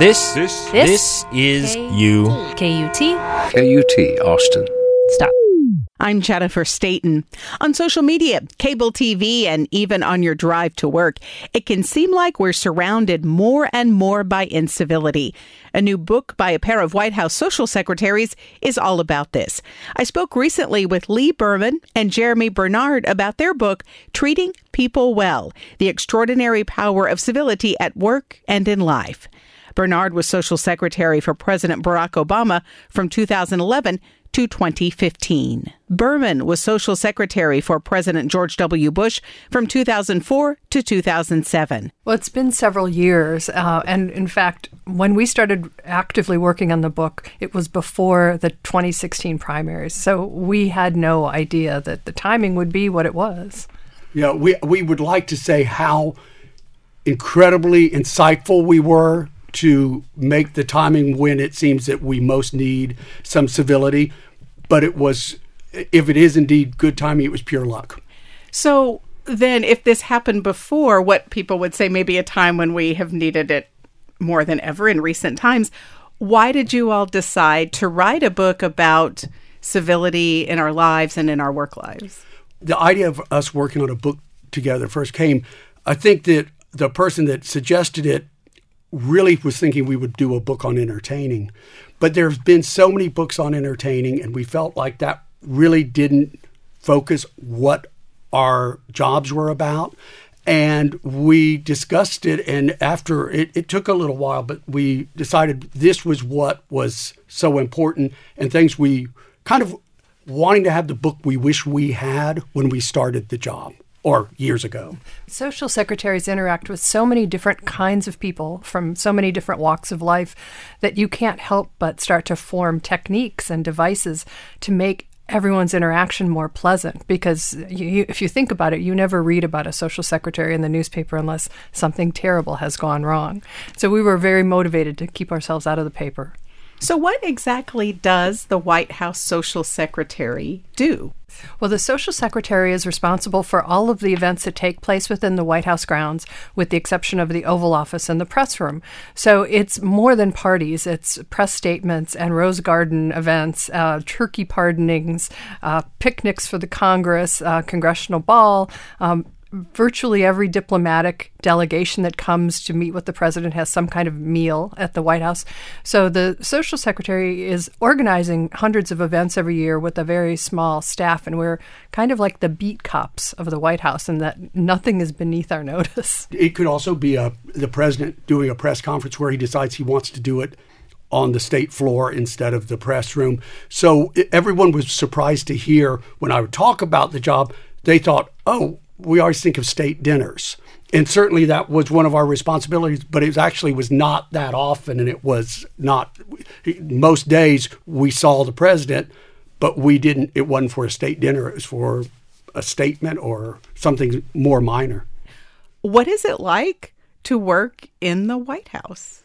This, This, this is you. KUT. KUT Austin. Stop. I'm Jennifer Stayton. On social media, cable TV, and even on your drive to work, it can seem like we're surrounded more and more by incivility. A new book by a pair of White House social secretaries is all about this. I spoke recently with Lea Berman and Jeremy Bernard about their book, Treating People Well The Extraordinary Power of Civility at Work and in Life. Bernard was social secretary for President Barack Obama from 2011 to 2015. Berman was social secretary for President George W. Bush from 2004 to 2007. Well, it's been several years. Uh, and in fact, when we started actively working on the book, it was before the 2016 primaries. So we had no idea that the timing would be what it was. Yeah, we we would like to say how incredibly insightful we were to make the timing when it seems that we most need some civility, but it was if it is indeed good timing, it was pure luck. So then, if this happened before, what people would say maybe a time when we have needed it more than ever in recent times, why did you all decide to write a book about civility in our lives and in our work lives? The idea of us working on a book together first came. I think that the person that suggested it really was thinking we would do a book on entertaining. But there's been so many books on entertaining, and we felt like that really didn't focus what our jobs were about. And we discussed it, and after it, it took a little while, but we decided this was what was so important and things we kind of wanting to have the book we wish we had when we started the job or years ago. Social secretaries interact with so many different kinds of people from so many different walks of life that you can't help but start to form techniques and devices to make everyone's interaction more pleasant because you, you, if you think about it, you never read about a social secretary in the newspaper unless something terrible has gone wrong. So we were very motivated to keep ourselves out of the paper. So, what exactly does the White House social secretary do? Well, the social secretary is responsible for all of the events that take place within the White House grounds, with the exception of the Oval Office and the press room. So it's more than parties, it's press statements and Rose Garden events, uh, turkey pardonings, uh, picnics for the Congress, uh, congressional ball. Um, virtually every diplomatic delegation that comes to meet with the president has some kind of meal at the White House. So the social secretary is organizing hundreds of events every year with a very small staff, and we're kind of like the beat cops of the White House, and that nothing is beneath our notice. It could also be a, the president doing a press conference where he decides he wants to do it on the state floor instead of the press room. So everyone was surprised to hear when I would talk about the job. They thought, oh, we always think of state dinners. And certainly that was one of our responsibilities, but it actually was not that often. And it was not, most days we saw the president, but we didn't, it wasn't for a state dinner, it was for a statement or something more minor. What is it like to work in the White House?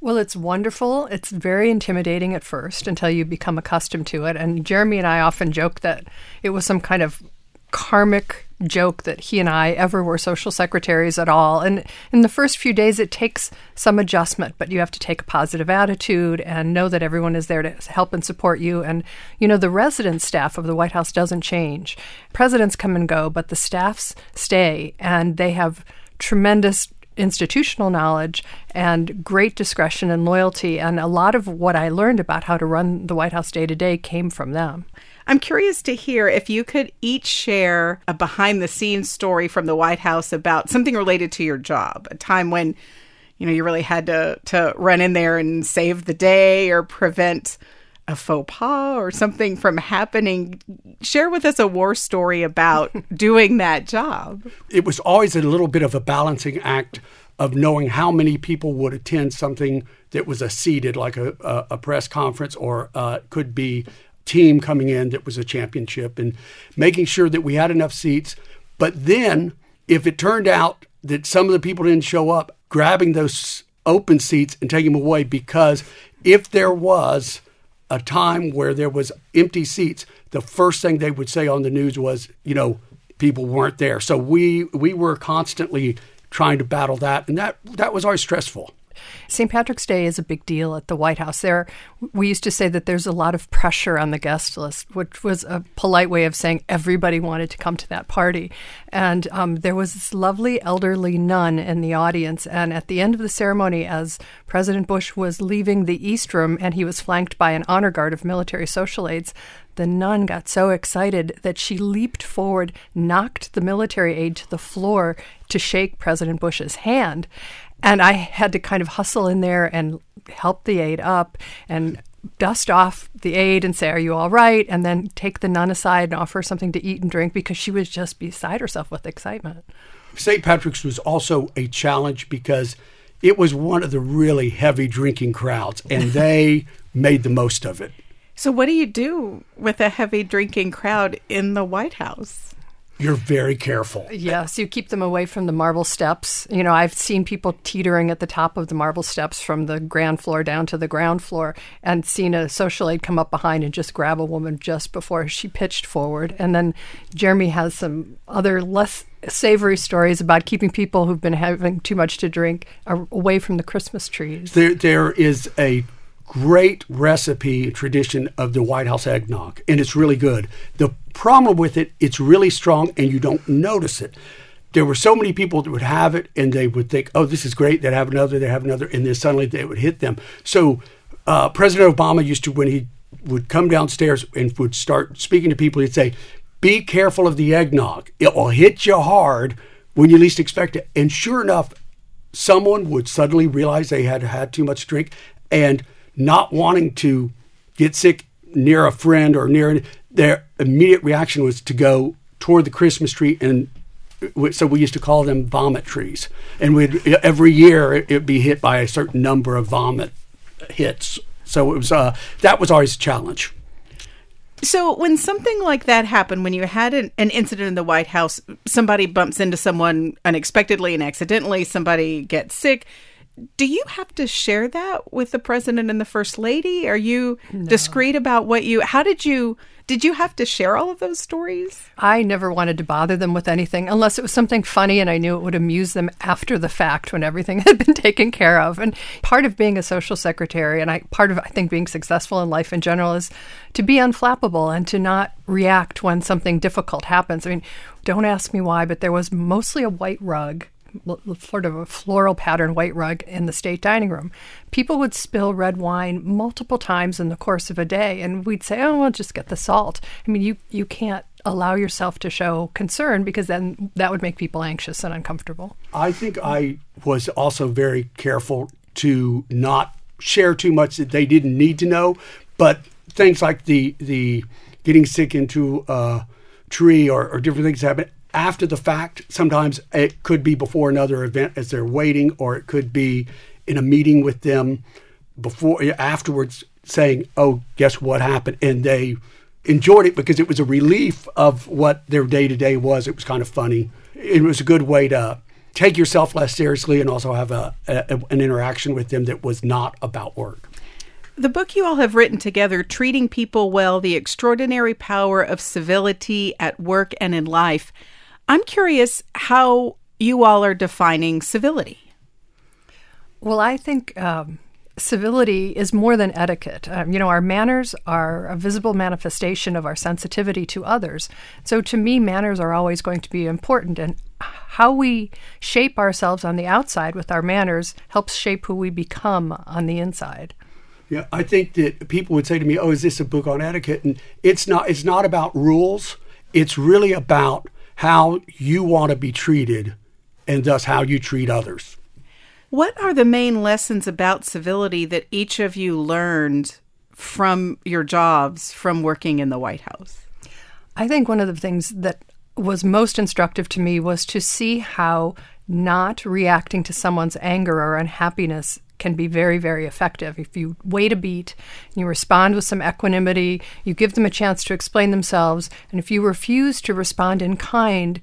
Well, it's wonderful. It's very intimidating at first until you become accustomed to it. And Jeremy and I often joke that it was some kind of karmic joke that he and I ever were social secretaries at all. And in the first few days, it takes some adjustment, but you have to take a positive attitude and know that everyone is there to help and support you. And, you know, the resident staff of the White House doesn't change. Presidents come and go, but the staffs stay, and they have tremendous institutional knowledge and great discretion and loyalty. And a lot of what I learned about how to run the White House day to day came from them. I'm curious to hear if you could each share a behind the scenes story from the White House about something related to your job, a time when you know you really had to to run in there and save the day or prevent a faux pas or something from happening. Share with us a war story about doing that job. It was always a little bit of a balancing act of knowing how many people would attend something that was a seated, like a, a, a press conference, or uh, could be team coming in that was a championship and making sure that we had enough seats. But then, if it turned out that some of the people didn't show up, grabbing those open seats and taking them away because if there was a time where there was empty seats, the first thing they would say on the news was, you know, people weren't there. So we we were constantly trying to battle that, and that that was always stressful. St. Patrick's Day is a big deal at the White House. There, we used to say that there's a lot of pressure on the guest list, which was a polite way of saying everybody wanted to come to that party. And um, there was this lovely elderly nun in the audience. And at the end of the ceremony, as President Bush was leaving the East Room and he was flanked by an honor guard of military social aides, the nun got so excited that she leaped forward, knocked the military aide to the floor to shake President Bush's hand. And I had to kind of hustle in there and help the aide up and dust off the aide and say, Are you all right? And then take the nun aside and offer her something to eat and drink because she was just beside herself with excitement. St. Patrick's was also a challenge because it was one of the really heavy drinking crowds, and they made the most of it. So, what do you do with a heavy drinking crowd in the White House? You're very careful. Yes, you keep them away from the marble steps. You know, I've seen people teetering at the top of the marble steps from the ground floor down to the ground floor and seen a social aide come up behind and just grab a woman just before she pitched forward. And then Jeremy has some other less savory stories about keeping people who've been having too much to drink away from the Christmas trees. There, there is a great recipe tradition of the White House eggnog, and it's really good. The problem with it, it's really strong, and you don't notice it. There were so many people that would have it, and they would think, "Oh, this is great." They'd have another, they'd have another, and then suddenly they would hit them. So, uh, President Obama used to, when he would come downstairs and would start speaking to people, he'd say, "Be careful of the eggnog; it will hit you hard when you least expect it." And sure enough, someone would suddenly realize they had had too much drink, and not wanting to get sick near a friend or near their immediate reaction was to go toward the Christmas tree and so we used to call them vomit trees. And we'd every year it'd be hit by a certain number of vomit hits. So it was uh, that was always a challenge. So when something like that happened when you had an, an incident in the white house somebody bumps into someone unexpectedly and accidentally somebody gets sick do you have to share that with the president and the first lady? Are you no. discreet about what you how did you did you have to share all of those stories? I never wanted to bother them with anything unless it was something funny and I knew it would amuse them after the fact when everything had been taken care of. And part of being a social secretary and I part of I think being successful in life in general is to be unflappable and to not react when something difficult happens. I mean, don't ask me why, but there was mostly a white rug sort of a floral pattern white rug in the state dining room. People would spill red wine multiple times in the course of a day, and we'd say, "Oh, well, just get the salt." I mean, you you can't allow yourself to show concern because then that would make people anxious and uncomfortable. I think I was also very careful to not share too much that they didn't need to know, but things like the the getting sick into a tree or, or different things happen after the fact. Sometimes it could be before another event as they're waiting, or it could be in a meeting with them before afterwards saying, "Oh, guess what happened?" and they enjoyed it because it was a relief of what their day to day was. It was kind of funny. It was a good way to take yourself less seriously and also have a, a an interaction with them that was not about work. The book you all have written together, Treating People Well The Extraordinary Power of Civility at Work and in Life, I'm curious how you all are defining civility. Well, I think um, civility is more than etiquette. Um, you know, our manners are a visible manifestation of our sensitivity to others. So to me, manners are always going to be important. And how we shape ourselves on the outside with our manners helps shape who we become on the inside. Yeah, I think that people would say to me, "Oh, is this a book on etiquette?" And it's not. It's not about rules. It's really about how you want to be treated and thus how you treat others. What are the main lessons about civility that each of you learned from your jobs from working in the White House? I think one of the things that was most instructive to me was to see how not reacting to someone's anger or unhappiness can be very, very effective. If you wait a beat, you respond with some equanimity, you give them a chance to explain themselves, and if you refuse to respond in kind,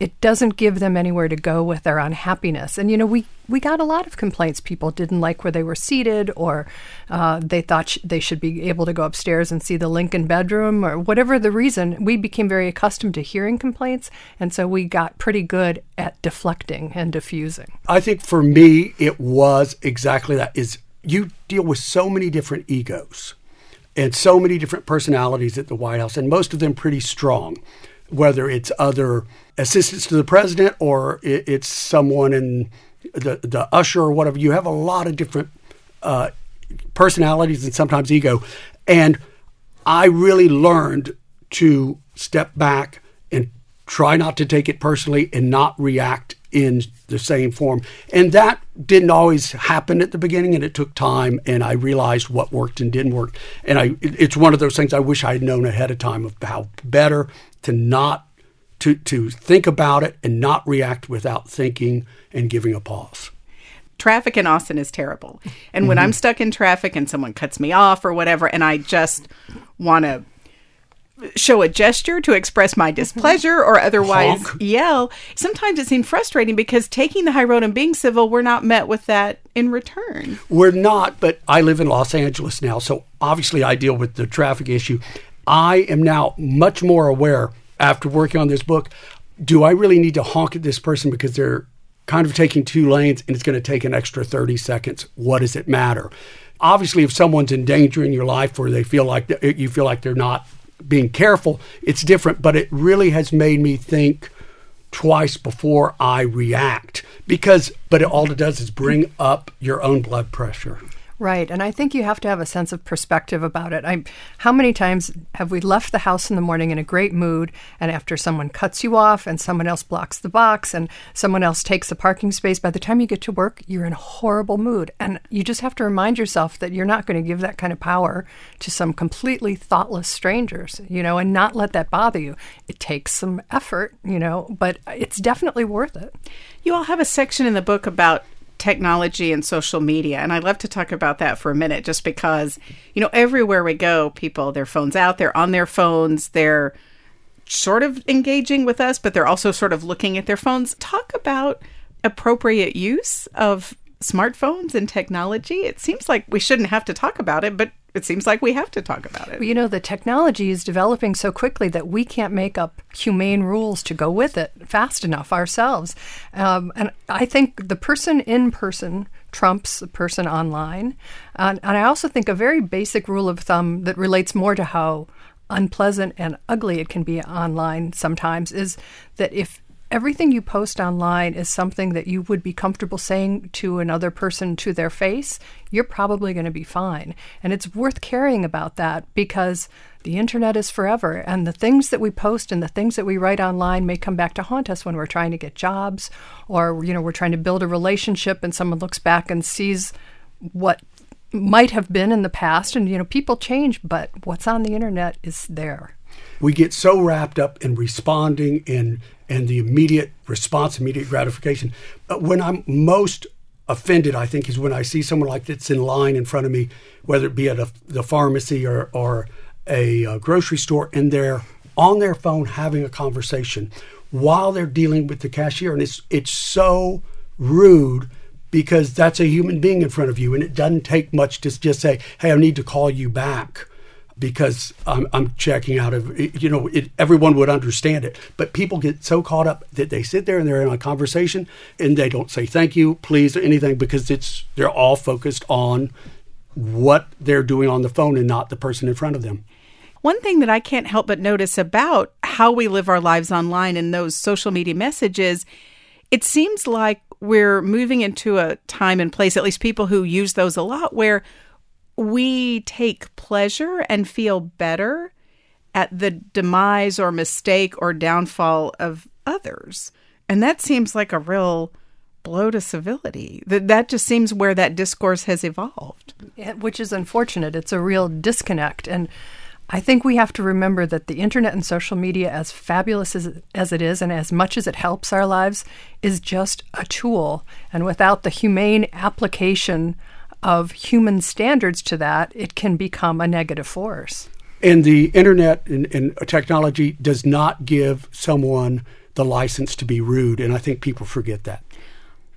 it doesn't give them anywhere to go with their unhappiness. And you know, we we got a lot of complaints. People didn't like where they were seated, or uh, they thought sh- they should be able to go upstairs and see the Lincoln bedroom, or whatever the reason. We became very accustomed to hearing complaints, and so we got pretty good at deflecting and diffusing. I think for me, it was exactly that. Is you deal with so many different egos and so many different personalities at the White House, and most of them pretty strong whether it's other assistants to the president or it's someone in the, the usher or whatever. You have a lot of different uh, personalities and sometimes ego. And I really learned to step back and try not to take it personally and not react in the same form. And that didn't always happen at the beginning and it took time and I realized what worked and didn't work. And I it's one of those things I wish I had known ahead of time of how better to not to to think about it and not react without thinking and giving a pause. Traffic in Austin is terrible. And mm-hmm. when I'm stuck in traffic and someone cuts me off or whatever and I just want to show a gesture to express my displeasure or otherwise Honk. yell. Sometimes it seemed frustrating because taking the high road and being civil, we're not met with that in return. We're not, but I live in Los Angeles now, so obviously I deal with the traffic issue. I am now much more aware after working on this book. Do I really need to honk at this person because they're kind of taking two lanes and it's going to take an extra 30 seconds? What does it matter? Obviously, if someone's endangering your life or they feel like you feel like they're not being careful, it's different. But it really has made me think twice before I react because, but it, all it does is bring up your own blood pressure. Right. And I think you have to have a sense of perspective about it. I, how many times have we left the house in the morning in a great mood, and after someone cuts you off, and someone else blocks the box, and someone else takes the parking space, by the time you get to work, you're in a horrible mood. And you just have to remind yourself that you're not going to give that kind of power to some completely thoughtless strangers, you know, and not let that bother you. It takes some effort, you know, but it's definitely worth it. You all have a section in the book about technology and social media. And I'd love to talk about that for a minute just because, you know, everywhere we go, people, their phones out, they're on their phones, they're sort of engaging with us, but they're also sort of looking at their phones. Talk about appropriate use of smartphones and technology. It seems like we shouldn't have to talk about it, but it seems like we have to talk about it. You know, the technology is developing so quickly that we can't make up humane rules to go with it fast enough ourselves. Um, and I think the person in person trumps the person online. and I also think a very basic rule of thumb that relates more to how unpleasant and ugly it can be online sometimes is that if everything you post online is something that you would be comfortable saying to another person to their face, you're probably going to be fine. And it's worth caring about that because the internet is forever. And the things that we post and the things that we write online may come back to haunt us when we're trying to get jobs or, you know, we're trying to build a relationship and someone looks back and sees what might have been in the past. And, you know, people change, but what's on the internet is there we get so wrapped up in responding and and the immediate response, immediate gratification. But when I'm most offended, I think, is when I see someone like that's in line in front of me, whether it be at a, the pharmacy or, or a, a grocery store, and they're on their phone having a conversation while they're dealing with the cashier. And it's, it's so rude because that's a human being in front of you. And it doesn't take much to just say, hey, I need to call you back because I'm, I'm checking out of you know it, everyone would understand it. But people get so caught up that they sit there and they're in a conversation and they don't say thank you please or anything because it's they're all focused on what they're doing on the phone and not the person in front of them. One thing that I can't help but notice about how we live our lives online and those social media messages, it seems like we're moving into a time and place, at least people who use those a lot, where we take pleasure and feel better at the demise or mistake or downfall of others. And that seems like a real blow to civility. That that just seems where that discourse has evolved. Which is unfortunate. It's a real disconnect and I think we have to remember that the internet and social media, as fabulous as, as it is and as much as it helps our lives, is just a tool. And without the humane application of human standards to that, it can become a negative force. And the internet and, and technology does not give someone the license to be rude. And I think people forget that.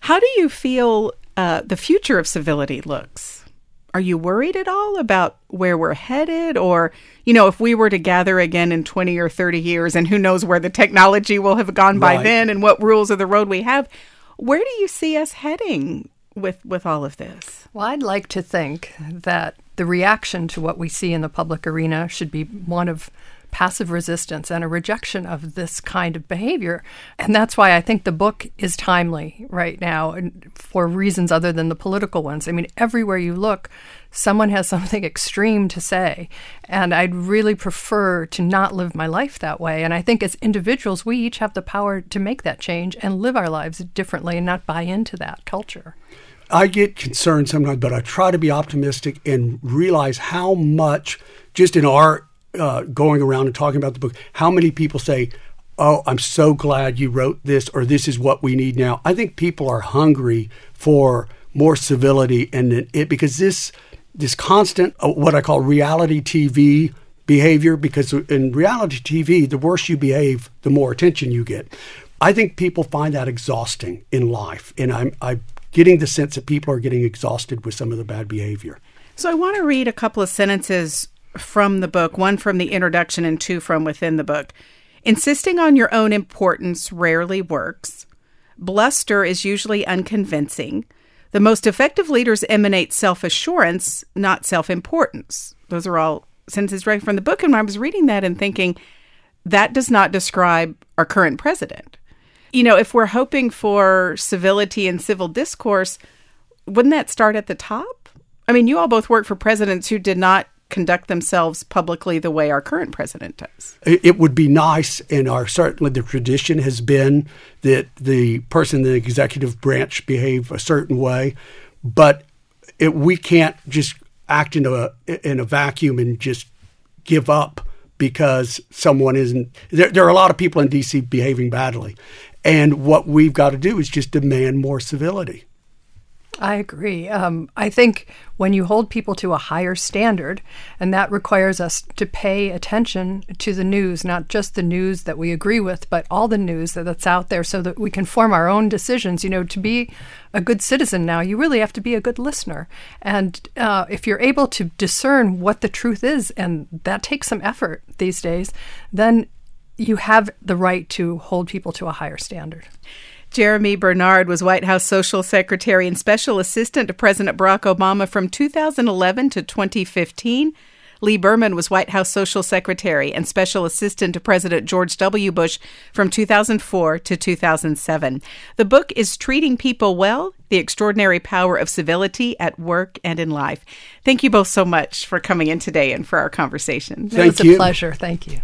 How do you feel uh, the future of civility looks? Are you worried at all about where we're headed? Or, you know, if we were to gather again in 20 or 30 years, and who knows where the technology will have gone by Right. then and what rules of the road we have, where do you see us heading with, with all of this? Well, I'd like to think that the reaction to what we see in the public arena should be one of passive resistance and a rejection of this kind of behavior. And that's why I think the book is timely right now for reasons other than the political ones. I mean, everywhere you look, someone has something extreme to say. And I'd really prefer to not live my life that way. And I think as individuals, we each have the power to make that change and live our lives differently and not buy into that culture. I get concerned sometimes, but I try to be optimistic and realize how much, just in our uh, going around and talking about the book, how many people say, Oh, I'm so glad you wrote this, or this is what we need now. I think people are hungry for more civility and it, because this this constant uh, what I call reality TV behavior because in reality TV the worse you behave the more attention you get. I think people find that exhausting in life and I'm I'm getting the sense that people are getting exhausted with some of the bad behavior. So I want to read a couple of sentences from the book, one from the introduction and two from within the book. Insisting on your own importance rarely works. Bluster is usually unconvincing. The most effective leaders emanate self assurance, not self importance. Those are all sentences right from the book. And I was reading that and thinking, that does not describe our current president. You know, if we're hoping for civility and civil discourse, wouldn't that start at the top? I mean, you all both work for presidents who did not conduct themselves publicly the way our current president does. It, would be nice, and our certainly the tradition has been that the person in the executive branch behave a certain way, but it, we can't just act in a in a vacuum and just give up because someone isn't. There, there are a lot of people in D.C. behaving badly, and what we've got to do is just demand more civility. I agree. Um, I think when you hold people to a higher standard, and that requires us to pay attention to the news, not just the news that we agree with, but all the news that's out there so that we can form our own decisions. You know, to be a good citizen now, you really have to be a good listener. And uh, if you're able to discern what the truth is, and that takes some effort these days, then you have the right to hold people to a higher standard. Jeremy Bernard was White House Social Secretary and Special Assistant to President Barack Obama from 2011 to 2015. Lea Berman was White House Social Secretary and Special Assistant to President George W. Bush from 2004 to 2007. The book is Treating People Well The Extraordinary Power of Civility at Work and in Life. Thank you both so much for coming in today and for our conversation. Thank It was you. a pleasure. Thank you.